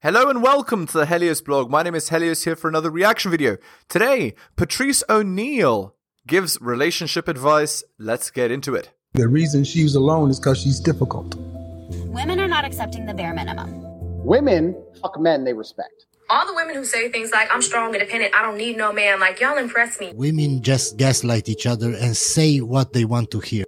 Hello and welcome to the Helios blog. My name is Helios here for another reaction video. Today, Patrice O'Neal gives relationship advice. Let's get into it. The reason she's alone is because she's difficult. Women are not accepting the bare minimum. Women fuck men they respect. all the women who say things like i'm strong independent i don't need no man like y'all impress me Women just gaslight each other and say what they want to hear.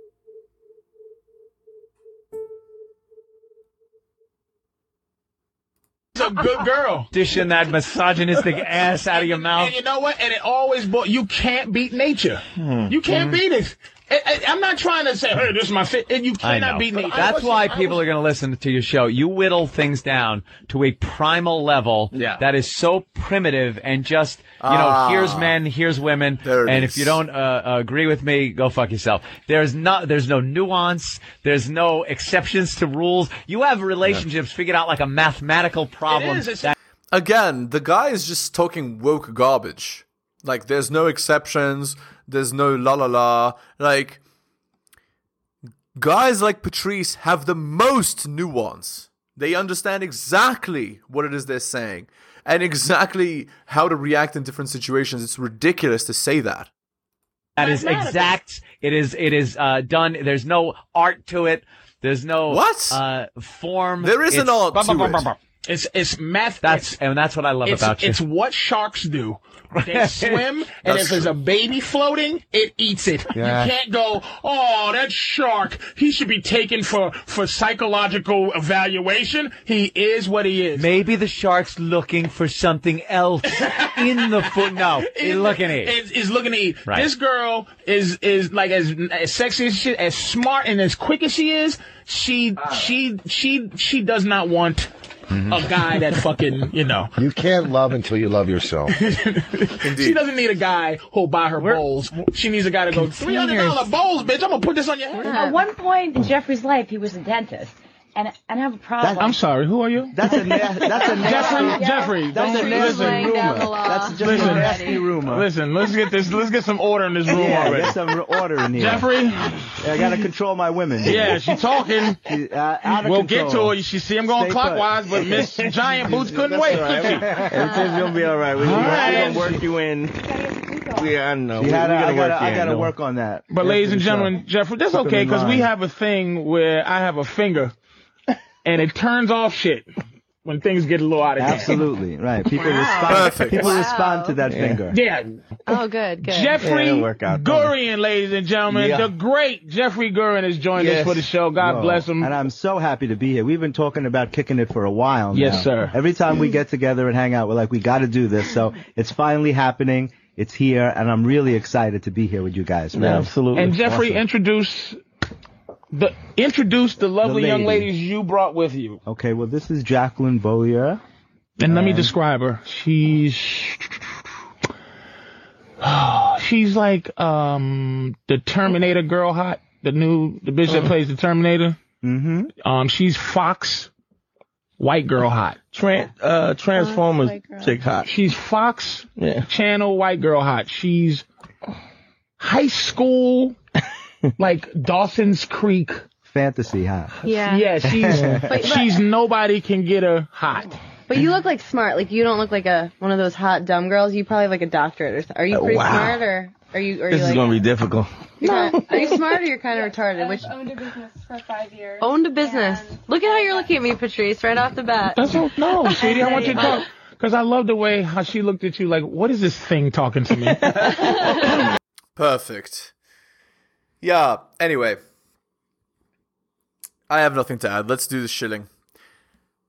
A good girl. dishing that misogynistic ass out of your mouth. And you know what? And it always, bo- you can't beat nature. Hmm. You can't beat it. I, I, am not trying to say, hey, this is my fit. And you cannot know. beat nature. That's why people was- are going to listen to your show. You whittle things down to a primal level Yeah. that is so primitive and just, you know, Ah. here's men, here's women, and is. if you don't uh, agree with me, go fuck yourself. There's no, there's no nuance. There's no exceptions to rules. You have relationships figured out like a mathematical problem. It is. It's that- Again, the guy is just talking woke garbage. Like, there's no exceptions, there's no la la la. Like, guys like Patrice have the most nuance. They understand exactly what it is they're saying and exactly how to react in different situations. It's ridiculous to say that. that is exact. It is, it is, uh, done. There's no art to it. There's no, What? uh, form. There is an It's- art to it. It's, it's math. That's, it's, and that's what I love about you. it's what sharks do. They swim, and That's if there's a baby floating, it eats it. Yeah. You can't go, oh, that shark, he should be taken for, for psychological evaluation. He is what he is. Maybe the shark's looking for something else in the foot. No, he's looking at it. Is, is looking to eat. Right. This girl is is like as as sexy as she, as smart and as quick as she is. She ah. she she she does not want Mm-hmm. a guy that fucking you know. You can't love until you love yourself. She doesn't need a guy who'll buy her bowls. She needs a guy to go three hundred dollar bowls, bitch. I'm gonna put this on your head. At one point in Jeffrey's life, he was a dentist, and and I have a problem. I'm sorry. Who are you? That's a na- that's a Jeffrey. nasty Jeffrey. that's a don't- nasty listen. rumor. That's just Listen. a nasty rumor. Listen. Let's get this. Let's get some order in this room yeah, already. get some order in here. Jeffrey. I gotta control my women. Yeah, she talking. She- uh, out of We'll get to control. her. She see I'm going Stay clockwise, put. but Miss Giant Boots couldn't That's wait, all right. could she? Everything's gonna be all right. We, we, All right. are gonna work you in. we, I know. She We, had, we I gotta gotta, work I gotta work on that. But After ladies and the show. gentlemen, Jeffrey, that's Keep 'em okay because we have a thing where I have a finger, and it turns off shit when things get a little out of hand. Absolutely right. People respond. Perfect. People Wow. respond to that finger. Yeah, oh, good, good. Jeffrey Yeah, it'll work out. Gurian, ladies and gentlemen, Yeah. the great Jeffrey Gurian has joined us for the show. God Whoa. bless him. And I'm so happy to be here. We've been talking about kicking it for a while now. Yes, sir. Every time we get together and hang out, we're like, we got to do this. So it's finally happening. It's here, and I'm really excited to be here with you guys. man. Absolutely. and Jeffrey, Awesome. introduce the introduce the lovely The young ladies you brought with you. Okay, well, this is Jacqueline Bolia. And let me describe her. She's she's like um the Terminator girl hot. The new the bitch that plays the Terminator. Mm-hmm. Um she's Fox white girl hot. Tran- uh, Transformers White chick hot. She's Fox Yeah. channel white girl hot. She's high school like Dawson's Creek. Fantasy, huh? yeah. Yeah, she's But, she's nobody can get her hot. but you look like smart. Like you don't look like a one of those hot dumb girls. You probably have like a doctorate or something. Are you pretty wow. smart or are you? Are This you is like, gonna be difficult. you're are you smart or you're kind of retarded? Which owned a business for five years. owned a business. Look at how you're looking at me, Patrice, right off the bat. That's all, no, sweetie. I want you to talk because I love the way how she looked at you. Like, what is this thing talking to me? Perfect. Yeah, anyway. I have nothing to add. Let's do the shilling.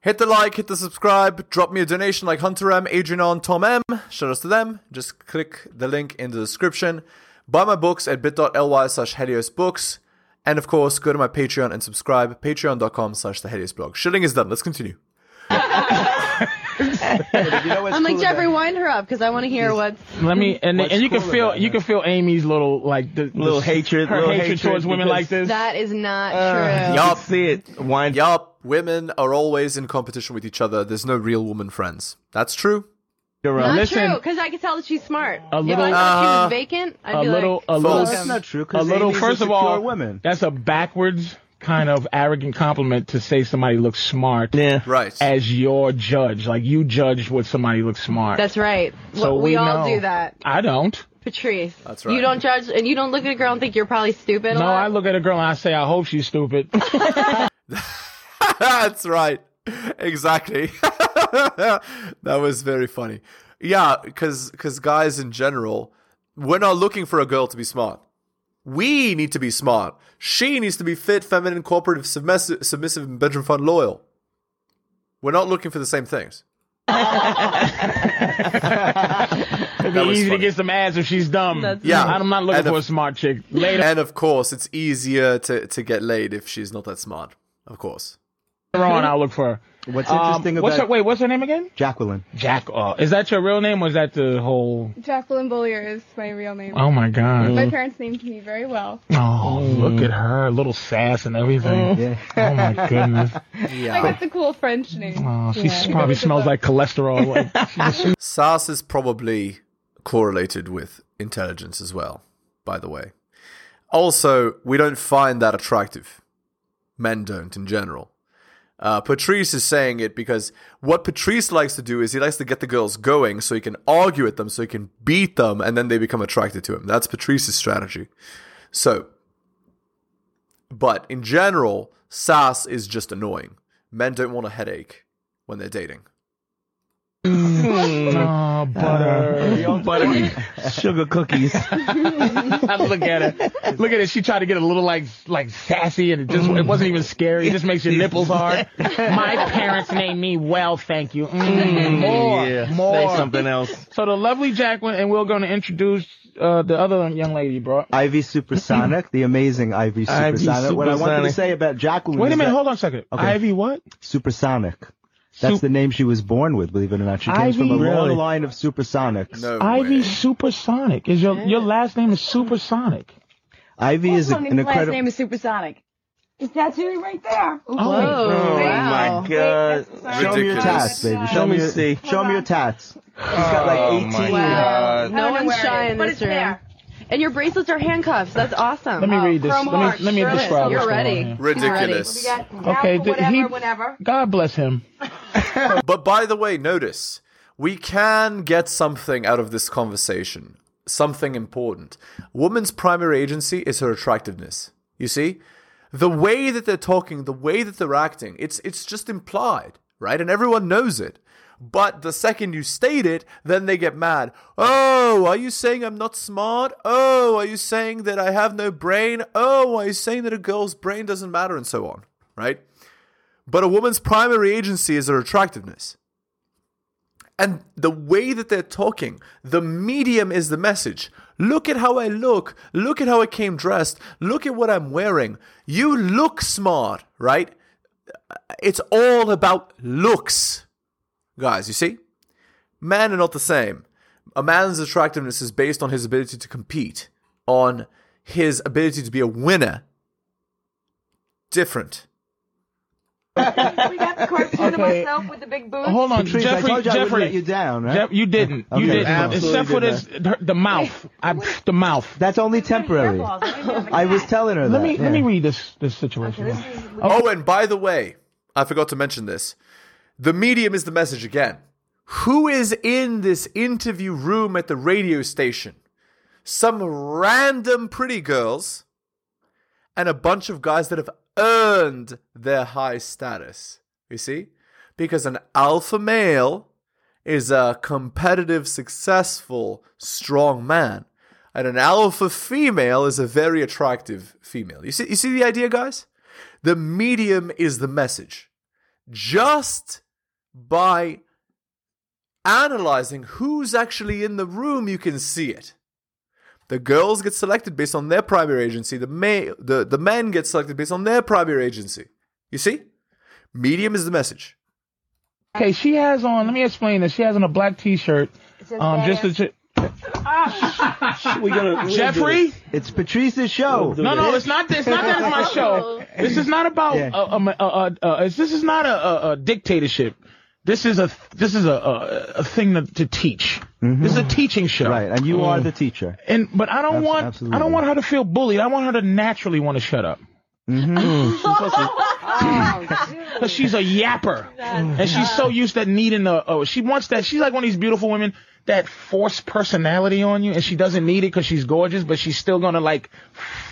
Hit the like, hit the subscribe, drop me a donation like Hunter M, Adrian On, Tom M. Shout outs to them. Just click the link in the description. Buy my books at bit.ly slash Helios Books. And of course, go to my Patreon and subscribe. Patreon.com slash the Helios blog. Shilling is done. Let's continue. You know I'm like cool Jeffrey, wind her up because I want to hear what's. Let me and What's and you can cool feel about you can feel Amy's little like the Little the- hatred, her little hatred, hatred towards women because- like this. That is not Uh, true. Yup. See it. Wind. Yup, women are always in competition with each other. There's no real woman friends. That's true. You're Not right. Listen- true, because I could tell that she's smart. A if little- I thought she was vacant, I'd a be little like, a Fuck. little That's not true. a little Amy's first a of all women. that's a backwards kind of arrogant compliment to say somebody looks smart. Yeah. Right. As your judge, like you judge what somebody looks smart. That's right. So we, we all know. do that. I don't. Patrice. That's right. You don't judge, and you don't look at a girl and think you're probably stupid. a No, lot? I look at a girl and I say, I hope she's stupid. That's right. Exactly. that was very funny. Yeah, because because guys in general, we're not looking for a girl to be smart. We need to be smart. She needs to be fit, feminine, cooperative, submissive, submissive and bedroom fun, loyal. We're not looking for the same things. It'd be That was easy to get some ass if she's dumb. That's Yeah. I'm not looking And for of- a smart chick. Later And of course, it's easier to, to get laid if she's not that smart. Of course. On, I'll look for her. What's Um, interesting what's about her, wait, what's her name again? Jacqueline? Jack. Uh, is that your real name or is that the whole? Jacqueline Bullier is my real name. Oh my god. My parents named me very well. Oh, look at her, little sass and everything. Yeah. Oh my goodness. I got the cool French name. Oh, she probably smells like cholesterol. Like, she's- SAS is probably correlated with intelligence as well, by the way. Also, we don't find that attractive. Men don't in general. Uh, Patrice is saying it because what Patrice likes to do is he likes to get the girls going so he can argue with them, so he can beat them, and then they become attracted to him. That's Patrice's strategy. So, but in general, sass is just annoying. Men don't want a headache when they're dating. Oh, butter. Butter, sugar cookies. Look at her. Look at it. She tried to get a little like like sassy, and it just it wasn't even scary. It just makes your nipples hard. My parents named me well, thank you. Mm, more, yeah. more. Say something else. So the lovely Jacqueline, and we're going to introduce uh, the other young lady you brought. Ivy Supersonic, the amazing Ivy Ivy Supersonic. What I wanted to say about Jacqueline. Wait a minute, that- hold on a second. Okay. Ivy, what? Supersonic. That's Sup- the name she was born with, believe it or not. She comes from a Ivy? long Really? line of supersonics. No Ivy way. Supersonic. Is your your last name is Supersonic? Ivy is a- an incredible. is Supersonic. It's tattooed right there. Oh, Oh wow. my god. Show me your Ridiculous. tats, baby. Show Let me me your, see. Show me your tats. She's got like Oh 18. my Wow. God. No I don't know one's where it shy is, in but this it's room. there. And your bracelets are handcuffs. That's awesome. Let me read this. Let me hearts. let me Sure describe You're what's going on ready. here. Ridiculous. We got now Okay, for did whatever, he- whenever. God bless him. But by the way, notice we can get something out of this conversation, something important. Woman's primary agency is her attractiveness. You see, the way that they're talking, the way that they're acting, it's it's just implied, right? And everyone knows it. But the second you state it, then they get mad. Oh, are you saying I'm not smart? Oh, are you saying that I have no brain? Oh, are you saying that a girl's brain doesn't matter and so on, right? But a woman's primary agency is her attractiveness. And the way that they're talking, the medium is the message. Look at how I look. Look at how I came dressed. Look at what I'm wearing. You look smart, right? It's all about looks. Guys, you see? Men are not the same. A man's attractiveness is based on his ability to compete, on his ability to be a winner. Different. we got the cartoon of Okay. myself with the big boots. Hold on, Patrice, I Jeffrey. you I Jeffrey, let you down, right? Jeff, you didn't. Okay, you didn't. absolutely Except for this, the, the mouth. I, the mouth. That's only temporary. I was telling her Let me yeah. let me read this this situation. Oh, oh, and by the way, I forgot to mention this. The medium is the message again. Who is in this interview room at the radio station? Some random pretty girls and a bunch of guys that have earned their high status. You see? Because an alpha male is a competitive, successful, strong man. And an alpha female is a very attractive female. You see, you see the idea, guys? The medium is the message. Just by analyzing who's actually in the room, you can see it. The girls get selected based on their primary agency. The, ma- the, the men get selected based on their primary agency. You see? Medium is the message. Okay, she has on. Let me explain this. She has on a black T-shirt. says Um, just ass. to. we gonna, we Jeffrey. It's Patrice's show. No, no, it's not. It's not that it's my show. This is not about. Yeah. Uh, um, uh, uh, uh, it's- this is not a, a, a dictatorship. This is a this is a a, a thing to, to teach. This is a teaching show. Mm-hmm. Right, and you Mm. are the teacher. And but I don't want absolutely. I don't want her to feel bullied. I want her to naturally want to shut up. Mm, she's supposed to- Cause she's a yapper, and she's so used to needing the. Oh, she wants that. She's like one of these beautiful women that force personality on you, and she doesn't need it because she's gorgeous, but she's still gonna like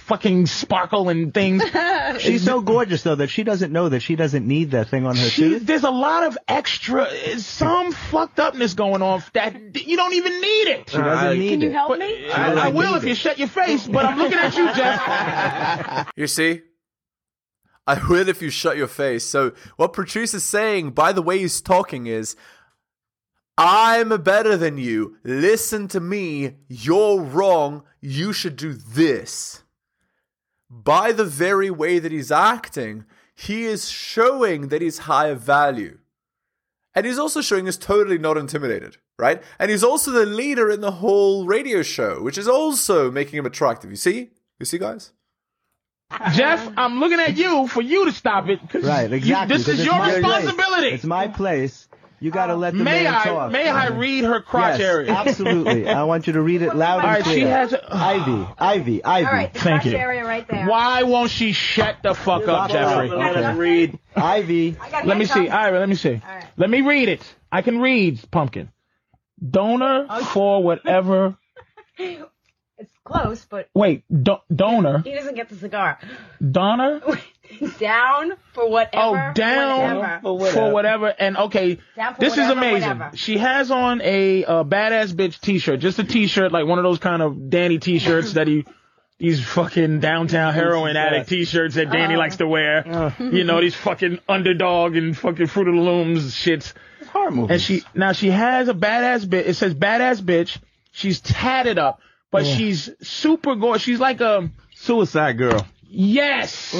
fucking sparkle and things. She's so gorgeous though that she doesn't know that she doesn't need that thing on her She, tooth. there's a lot of extra, some fucked upness going on that you don't even need it. She doesn't need Can you help But- me? I, I will if you shut your face, but I'm looking at you, Jeff. You see? I will if you shut your face. So what Patrice is saying, by the way he's talking, is I'm better than you. Listen to me. You're wrong. You should do this. By the very way that he's acting, he is showing that he's higher value. And he's also showing he's totally not intimidated, right? And he's also the leader in the whole radio show, which is also making him attractive. You see? You see, guys? Jeff, I'm looking at you for you to stop it. Right, you- exactly. this 'cause is your my place. responsibility. It's my place. You gotta let the May man I talk. may I read her crotch yes, area? absolutely. I want you to read it loud All and right, clear. she has a- Ivy, Ivy, Ivy. All right, the Thank crotch you. area right there. Why won't she shut the fuck up, Stop it. Jeffrey? Let us read. Ivy. Let me see. handcuffs. All right, let me see. All right. Let me read it. I can read, Pumpkin. Donor oh. for whatever. It's close, but Wait, do- donor, he doesn't get the cigar. donor. Down for whatever. Oh, down whatever. For whatever. for whatever. And okay, Down for this is amazing. whatever. She has on a uh, badass bitch T-shirt, just a T-shirt, like one of those kind of Danny T-shirts that he. These fucking downtown heroin addict T-shirts that Danny likes to wear. You know these fucking underdog and fucking Fruit of the Looms shits. Horror movies. And she now she has a badass bitch. It says badass bitch. She's tatted up, but she's super gorgeous. She's like a Suicide girl. yes,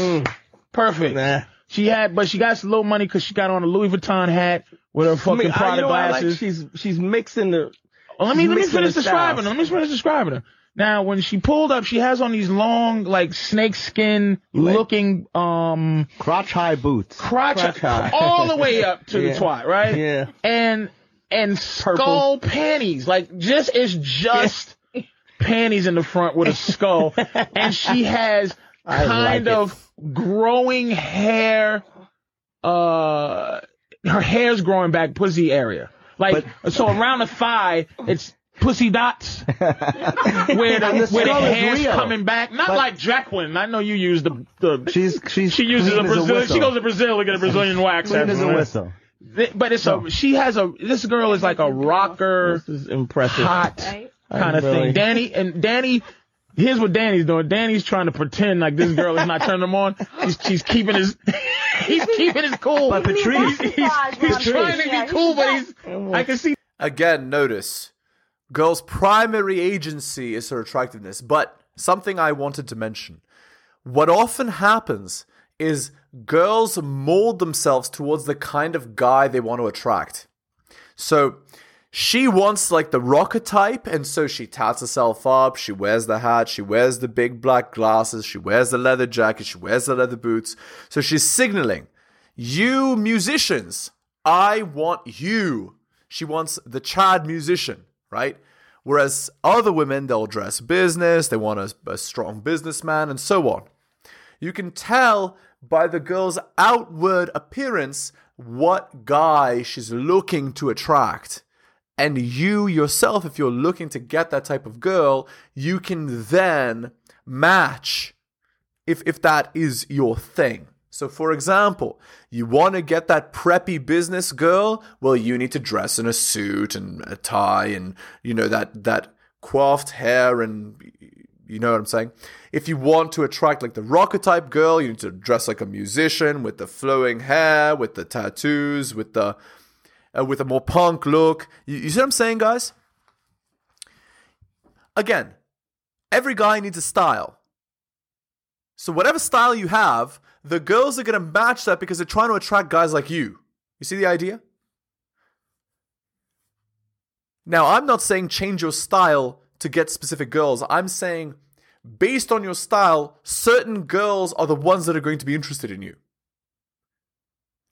perfect. Nah. She had, but she got some little money because she got on a Louis Vuitton hat with her I fucking mean, I- Prada you know, I like glasses. she's she's mixing the. Oh, let me let me finish describing her. Let me finish describing her. Now, when she pulled up, she has on these long, like snake skin looking, um, crotch high boots. crotch, Crotch high. all the way up to Yeah. the twat, right? Yeah. And and skull panties, like just it's just panties in the front with a skull, and she has I kind like it. of growing hair. Uh, her hair's growing back pussy area, like so around the thigh, it's pussy dots where And the, the where the hair's coming back. Not But- like Jacqueline. I know you use the the. She's she's She uses a as Brazil. She goes to Brazil to get a Brazilian wax. clean as a whistle. But it's a she has a this girl is like a rocker, This is impressive. hot Right? Kind of really- thing. Danny and Danny. Here's what Danny's doing. Danny's trying to pretend like this girl is not turning him on. She's, she's keeping his he's keeping his cool. But Patrice, he's, he's, he's trying to be cool, but he's I can see Again, notice girl's primary agency is her attractiveness. But something I wanted to mention what often happens is girls mold themselves towards the kind of guy they want to attract. So she wants like the rocker type, and so she tats herself up. She wears the hat, she wears the big black glasses, she wears the leather jacket, she wears the leather boots. So she's signaling, You musicians, I want you. She wants the Chad musician, right? Whereas other women, they'll dress business, they want a, a strong businessman, and so on. You can tell by the girl's outward appearance what guy she's looking to attract. And you yourself, if you're looking to get that type of girl, you can then match if, if that is your thing. So, for example, you want to get that preppy business girl? Well, you need to dress in a suit and a tie and, you know, that, that coiffed hair and you know what I'm saying? If you want to attract like the rocker type girl, you need to dress like a musician with the flowing hair, with the tattoos, with the uh, with a more punk look. You, you see what I'm saying, guys? Again, every guy needs a style. So whatever style you have, the girls are gonna match that because they're trying to attract guys like you. You see the idea? Now, I'm not saying change your style to get specific girls. I'm saying based on your style, certain girls are the ones that are going to be interested in you.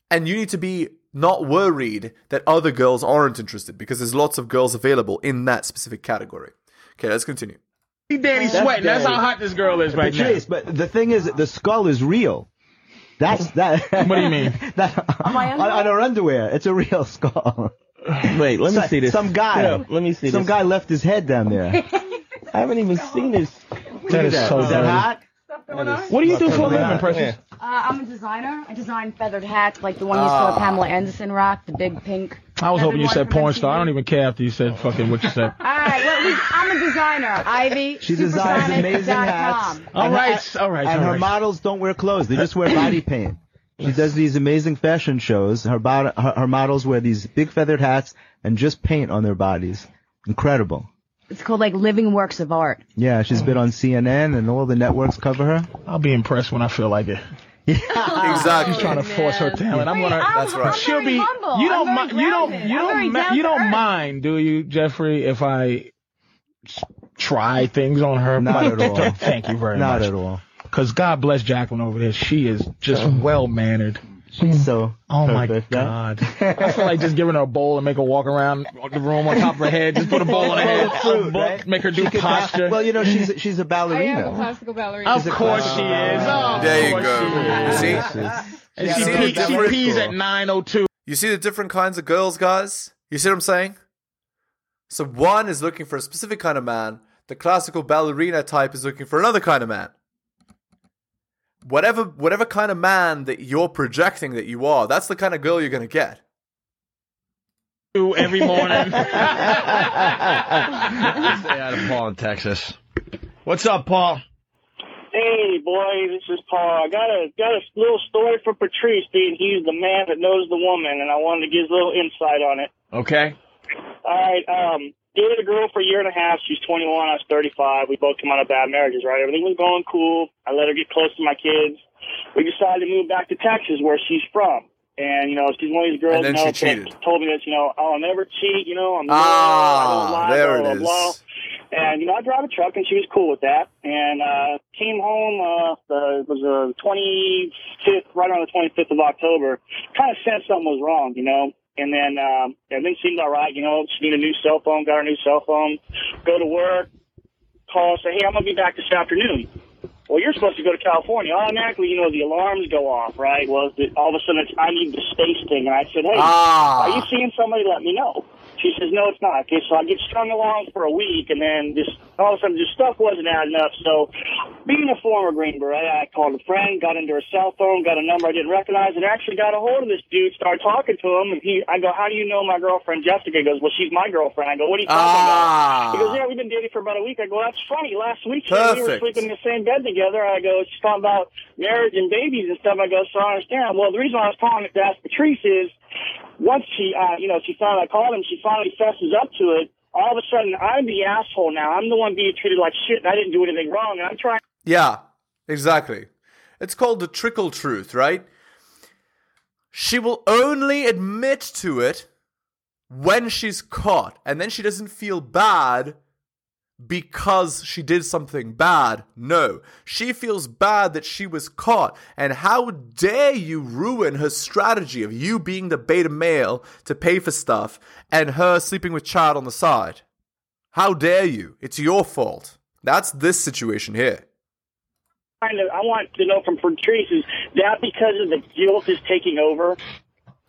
And you need to be not worried that other girls aren't interested because there's lots of girls available in that specific category. Okay, let's continue. See Danny That's sweating. That's how hot this girl is right now. Patrice, but the thing is, the skull is real. That's that. What do you mean? that, on, on her underwear, it's a real skull. Wait, let me So- see this. Some guy. Yeah, let me see Some this. guy left his head down there. I haven't even seen this. That is so Is that dirty. hot? What do you do for a living, Yeah. Precious? Uh, I'm a designer. I design feathered hats like the one you saw Ah. Pamela Anderson rock, the big pink. I was hoping you said porn from star. I don't even care after you said fucking what you said. All right, well, we, I'm a designer. Ivy. She designs amazing hats. supersonic.com. All And her- right, all right, And all her models don't wear clothes; they just wear body paint. She does these amazing fashion shows. Her, bod- her, her models wear these big feathered hats and just paint on their bodies. Incredible. It's called like living works of art. Yeah, she's been on CNN and all the networks cover her. I'll be impressed when I feel like it. Exactly. She's trying to force her talent. I'm gonna. That's right. She'll be. humble. You don't. Mi- you don't. You I'm don't. ma- you don't mind, do you, Jeffrey? If I try things on her. Not at all. Thank you very Not much. Not at all. Because God bless Jacqueline over there. She is just well mannered. She's so. Oh my perfect, huh? God! I feel like just giving her a bowl and make her walk around the room on top of her head. Just put a bowl on her head, Fruit, a book, right? make her do She could posture. well, you know, she's she's a I am a ballerina. classical ballerina. of course she is. Oh, There you go. she. You see? And she, see pee- she difference? pees at 9:02. You see the different kinds of girls, guys? You see what I'm saying? So one is looking for a specific kind of man. The classical ballerina type is looking for another kind of man. Whatever whatever kind of man that you're projecting that you are, that's the kind of girl you're gonna get. every morning. Say hi to Paul in Texas. What's up, Paul? Hey, boy, this is Paul. I got a got a little story for Patrice, being he's the man that knows the woman, and I wanted to give a little insight on it. Okay. All right, um, dated a girl for a year and a half. She's 21. I was 35. We both came out of bad marriages, right? Everything was going cool. I let her get close to my kids. We decided to move back to Texas, where she's from. And you know, she's one of these girls. And then you know, she cheated. that Told me that you know, I'll never cheat. You know, I'm loyal, I don't Ah, there blah, it blah, blah. And you know, I drive a truck, and she was cool with that. And uh came home. Uh, the, it was the 25th, right on the 25th of October. Kind of sensed something was wrong, you know. And then um, everything seemed all right. You know, she needed a new cell phone. Got her new cell phone. Go to work. Call. Say, hey, I'm gonna be back this afternoon. Well, you're supposed to go to California. Automatically, you know, the alarms go off, right? Well, the, all of a sudden, it's, I need the space thing. And I said, hey, Ah. are you seeing somebody? Let me know. She says, no, it's not. Okay, so I get strung along for a week, and then just all of a sudden, just stuff wasn't adding up. So, being a former Green Beret, I called a friend, got into her cell phone, got a number I didn't recognize, and actually got a hold of this dude, started talking to him, and he, I go, how do you know my girlfriend Jessica? He goes, well, she's my girlfriend. I go, what are you talking Ah. about? He goes, yeah, we've been dating for about a week. I go, that's funny. Last week we were sleeping in the same bed together. I go, she's talking about marriage and babies and stuff. I go, so I understand. Well, the reason I was calling to ask Patrice is once she, uh, you know, she finally, I called him, she finally fesses up to it. All of a sudden, I'm the asshole now. I'm the one being treated like shit, and I didn't do anything wrong. And I'm trying. Yeah, exactly. It's called the trickle truth, right? She will only admit to it when she's caught, and then she doesn't feel bad because she did something bad. No, she feels bad that she was caught. And how dare you ruin her strategy of you being the beta male to pay for stuff and her sleeping with child on the side? How dare you? It's your fault. That's this situation here. I want to know from Patrice is that because of the guilt is taking over?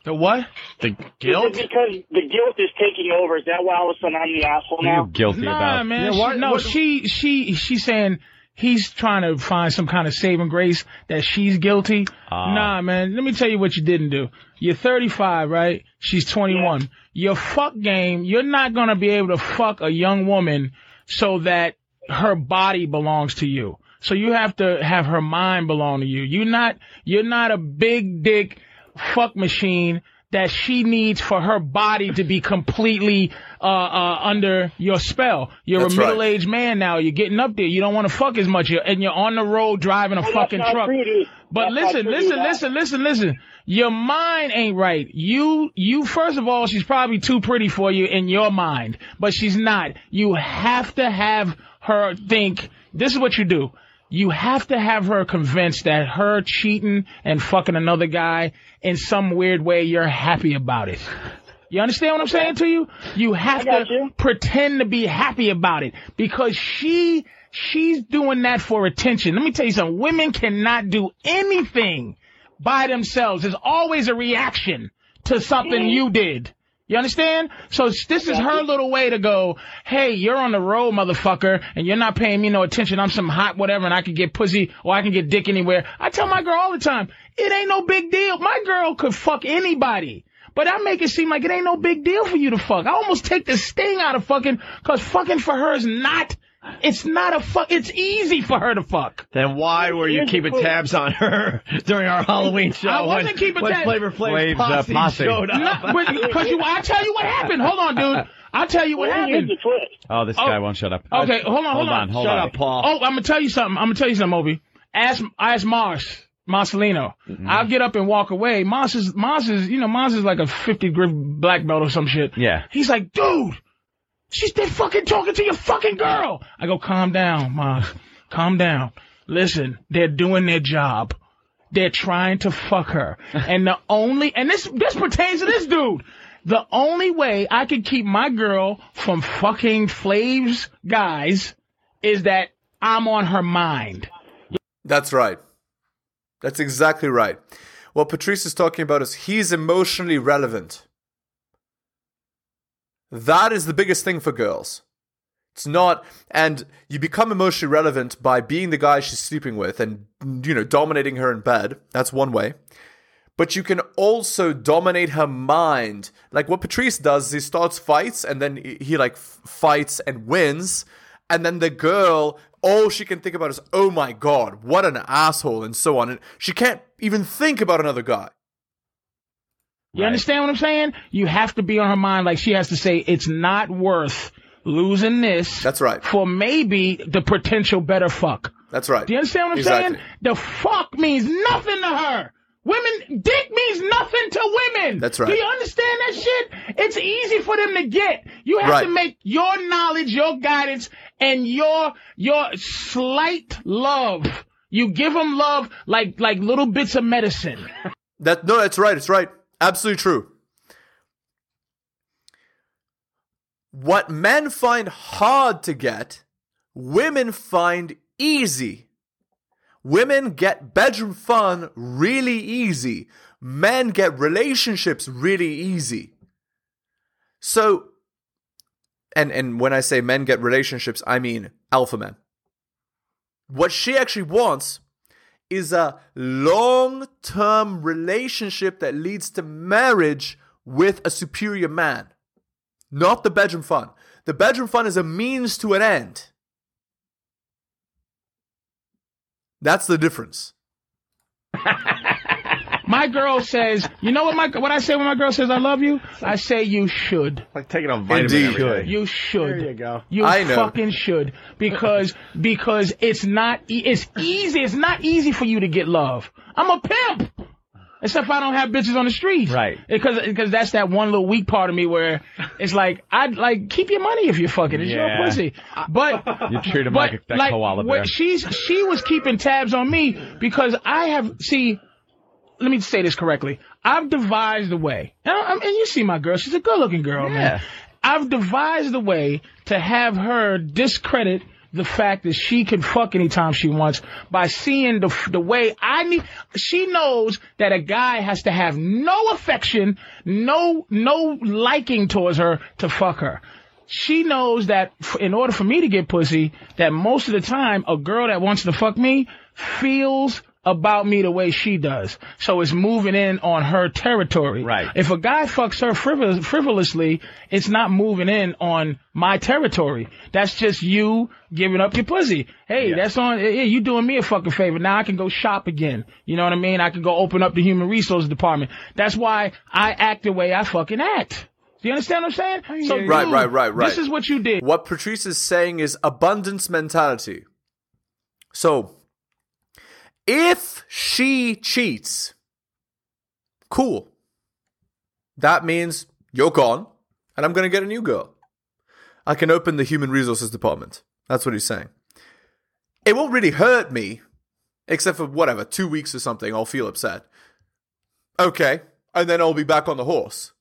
The what? The guilt? Is it because the guilt is taking over? Is that why all of a sudden I'm the asshole now? You're guilty about? nah, man. she, no, she she she's saying he's trying to find some kind of saving grace that she's guilty. Ah. Nah, man. Let me tell you what you didn't do. You're 35, right? She's 21. Your fuck game. You're not gonna be able to fuck a young woman so that her body belongs to you. So you have to have her mind belong to you. You're not you're not a big dick fuck machine that she needs for her body to be completely uh, uh, under your spell. You're That's a middle-aged man now. You're getting up there. You don't want to fuck as much, You're- and you're on the road driving a Well, that's fucking truck. true. But That's listen, listen, dude. listen, listen, listen. Your mind ain't right. You, you. First of all, she's probably too pretty for you in your mind, but she's not. You have to have her think. This is what you do. You have to have her convinced that her cheating and fucking another guy in some weird way you're happy about it. You understand what I'm saying to you? You have to you. pretend to be happy about it because she She's doing that for attention. Let me tell you something. Women cannot do anything by themselves. There's always a reaction to something you did. You understand? So this is her little way to go, hey, you're on the road, motherfucker, and you're not paying me no attention. I'm some hot whatever, and I can get pussy or I can get dick anywhere. I tell my girl all the time, it ain't no big deal. My girl could fuck anybody. But I make it seem like it ain't no big deal for you to fuck. I almost take the sting out of fucking, cause fucking for her is not, it's not a fuck, it's easy for her to fuck. Then why were you keeping tabs on her during our Halloween show? I wasn't when, keeping when tabs. Flavor Flav's Flav's, uh, posse, posse. showed up. Because you, I tell you what happened. Hold on, dude. I'll tell you what Well, happened. the twist. Oh, this Oh. guy won't shut up. Okay, hold on, hold, on, hold Shut on. up, Paul. Oh, I'm gonna tell you something. I'm gonna tell you something, Obi. Ask, ask Mars, Marcelino. Mm-hmm. I'll get up and walk away. Mars is, Mars is, you know, Mars is like a 50 grip black belt or some shit. Yeah. He's like, dude, she's been fucking talking to your fucking girl. I go, calm down, Mars. Calm down. Listen, they're doing their job. They're trying to fuck her. And the only, and this, this pertains to this dude. The only way I can keep my girl from fucking Flav's guys is that I'm on her mind. That's right. That's exactly right. What Patrice is talking about is he's emotionally relevant. That is the biggest thing for girls. It's not, and you become emotionally relevant by being the guy she's sleeping with and, you know, dominating her in bed. That's one way. But you can also dominate her mind. Like what Patrice does he starts fights and then he, he like fights and wins. And then the girl, all she can think about is, oh my God, what an asshole, and so on. And she can't even think about another guy. You understand what I'm saying? You have to be on her mind. Like she has to say, it's not worth losing this. That's right. For maybe the potential better fuck. That's right. Do you understand what I'm Exactly. saying? The fuck means nothing to her. Women, dick means nothing to women. That's right. Do you understand that shit? It's easy for them to get. You have Right. to make your knowledge, your guidance, and your your slight love. You give them love like like little bits of medicine. That no, that's right. It's right. Absolutely true. What men find hard to get, women find easy. Women get bedroom fun really easy. Men get relationships really easy. So, and and when I say men get relationships, I mean alpha men. What she actually wants is a long term relationship that leads to marriage with a superior man, not the bedroom fun. The bedroom fun is a means to an end. That's the difference. My girl says, you know what my what I say when my girl says I love you? I say you should. Like taking a vitamin every day. You should. There you go. You I know. fucking should because because it's not e- it's easy. It's not easy for you to get love. I'm a pimp. Except if I don't have bitches on the streets. Right. Because because that's that one little weak part of me where it's like I'd like keep your money if you're fucking. It's Yeah. your pussy. But You treat him but, like a that koala what bear. She's she was keeping tabs on me because I have see. Let me say this correctly. I've devised a way, and, I- and you see my girl. She's a good-looking girl, man. I've devised a way to have her discredit the fact that she can fuck anytime she wants by seeing the the way I need. She knows that a guy has to have no affection, no no liking towards her to fuck her. She knows that f- in order for me to get pussy, that most of the time a girl that wants to fuck me feels about me the way she does. So it's moving in on her territory. Right. If a guy fucks her frivol- frivolously, it's not moving in on my territory. That's just you giving up your pussy. Hey, that's on, yeah, you doing me a fucking favor. Now I can go shop again. You know what I mean? I can go open up the human resources department. That's why I act the way I fucking act. Do you understand what I'm saying? So, right, dude, right, right, right. This is what you did. What Patrice is saying is abundance mentality. So, if she cheats, cool. That means you're gone, and I'm going to get a new girl. I can open the human resources department. That's what he's saying. It won't really hurt me, except for whatever, two weeks or something, I'll feel upset. Okay, and then I'll be back on the horse.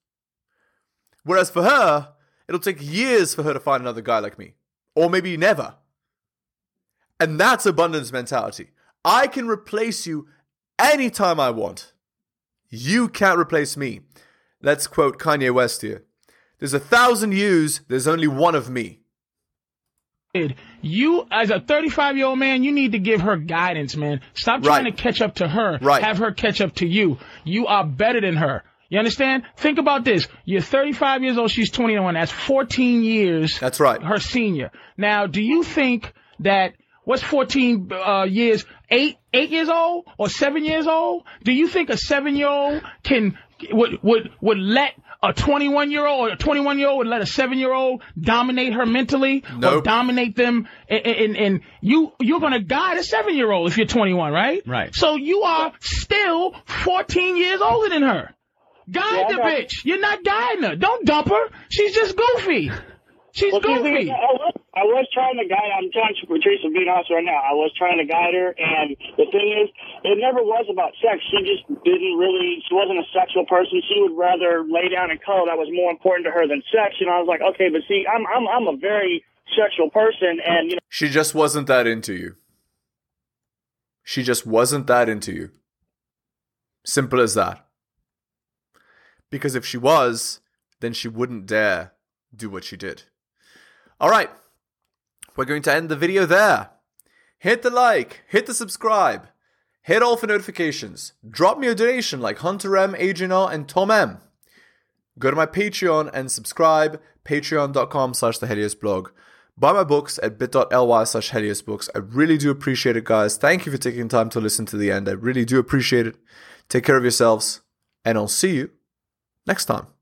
Whereas for her, it'll take years for her to find another guy like me. Or maybe never. And that's abundance mentality. I can replace you anytime I want. You can't replace me. Let's quote Kanye West here. There's a thousand yous, there's only one of me. You, as a 35 year old man, you need to give her guidance, man. Stop trying Right. to catch up to her. Right. Have her catch up to you. You are better than her. You understand? Think about this. You're 35 years old. She's 21. That's 14 years. That's right. Her senior. Now, do you think that what's 14 uh, years? Eight, eight years old or seven years old? Do you think a seven year old can would would would let a 21 year old or a 21 year old would let a seven year old dominate her mentally? Or dominate them and, and, and you you're gonna guide a seven year old if you're 21 right? Right. so you are still 14 years older than her. Guide Yeah, the know. bitch. You're not guiding her. Don't dump her. She's just goofy. She's Well, see, the thing goofy is, I was, trying to guide. I'm to Patrice being honest right now. I was trying to guide her, and the thing is, it never was about sex. She just didn't really. She wasn't a sexual person. She would rather lay down and cuddle. That was more important to her than sex. And I was like, okay, but see, I'm I'm I'm a very sexual person, and you know. She just wasn't that into you. She just wasn't that into you. Simple as that. Because if she was, then she wouldn't dare do what she did. All right. We're going to end the video there. Hit the like, hit the subscribe, hit all for notifications. Drop me a donation like Hunter M, Adrian R, and Tom M. Go to my Patreon and subscribe, patreon.com slash the Helios blog. Buy my books at bit.ly slash Helios books. I really do appreciate it, guys. Thank you for taking time to listen to the end. I really do appreciate it. Take care of yourselves, and I'll see you next time.